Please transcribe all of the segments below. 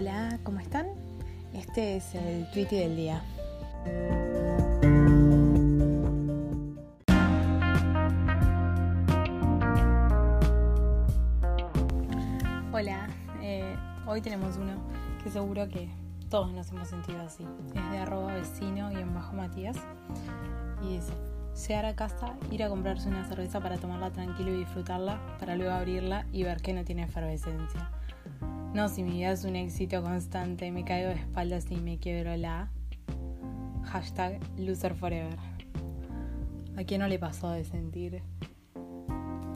Hola, ¿cómo están? Este es el tweet del día. Hola, eh, hoy tenemos uno que seguro que todos nos hemos sentido así. Es de arroba vecino y en bajo Matías. Y dice, llegar a casa, ir a comprarse una cerveza para tomarla tranquilo y disfrutarla, para luego abrirla y ver que no tiene efervescencia. No, si mi vida es un éxito constante, me caigo de espaldas y me quiebro la hashtag loser forever. ¿A quién no le pasó de sentir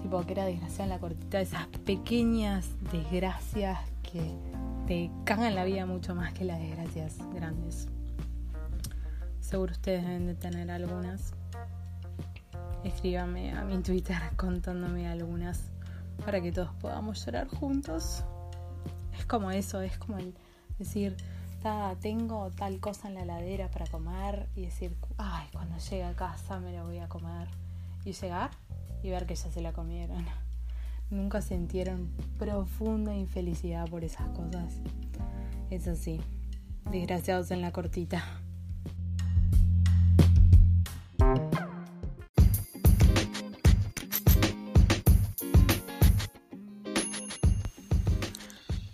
tipo que era desgraciada en la cortita? Esas pequeñas desgracias que te cagan la vida mucho más que las desgracias grandes. Seguro ustedes deben de tener algunas. Escríbame a mi Twitter contándome algunas para que todos podamos llorar juntos. Es como eso, es como el decir, tengo tal cosa en la ladera para comer y decir, ay, cuando llegue a casa me la voy a comer. Y llegar y ver que ya se la comieron. Nunca sintieron profunda infelicidad por esas cosas. Es así. Desgraciados en la cortita.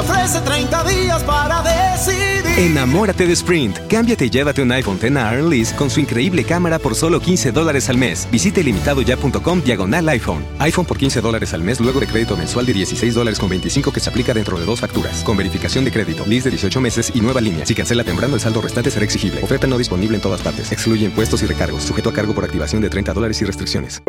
Ofrece 30 días para decidir. Enamórate de Sprint. Cámbiate y llévate un iPhone X a Lease con su increíble cámara por solo 15 dólares al mes. Visite limitadoya.com diagonal iPhone. iPhone por 15 dólares al mes luego de crédito mensual de 16 dólares con 25 que se aplica dentro de dos facturas. Con verificación de crédito, lease de 18 meses y nueva línea. Si cancela temprano, el saldo restante será exigible. Oferta no disponible en todas partes. Excluye impuestos y recargos. Sujeto a cargo por activación de 30 dólares y restricciones.